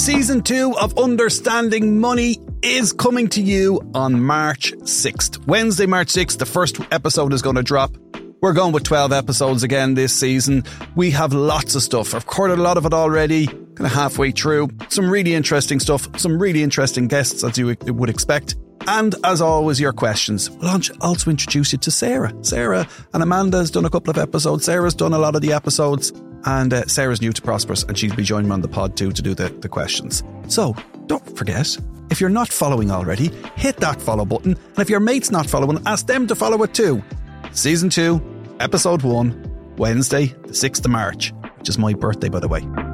Season 2 of Understanding Money is coming to you on March 6th. Wednesday, March 6th, the first episode is going to drop. We're going with 12 episodes again this season. We have lots of stuff. I've recorded a lot of it already, kind of halfway through. Some really interesting stuff, some really interesting guests, as you would expect. And as always, your questions. We'll also introduce you to Sarah. Sarah and Amanda has done a couple of episodes. Sarah's done a lot of the episodes. And uh, Sarah's new to Prosperous, and she'll be joining me on the pod too to do the, the questions. So don't forget, if you're not following already, hit that follow button. And if your mate's not following, ask them to follow it too. Season 2, Episode 1, Wednesday, the 6th of March, which is my birthday, by the way.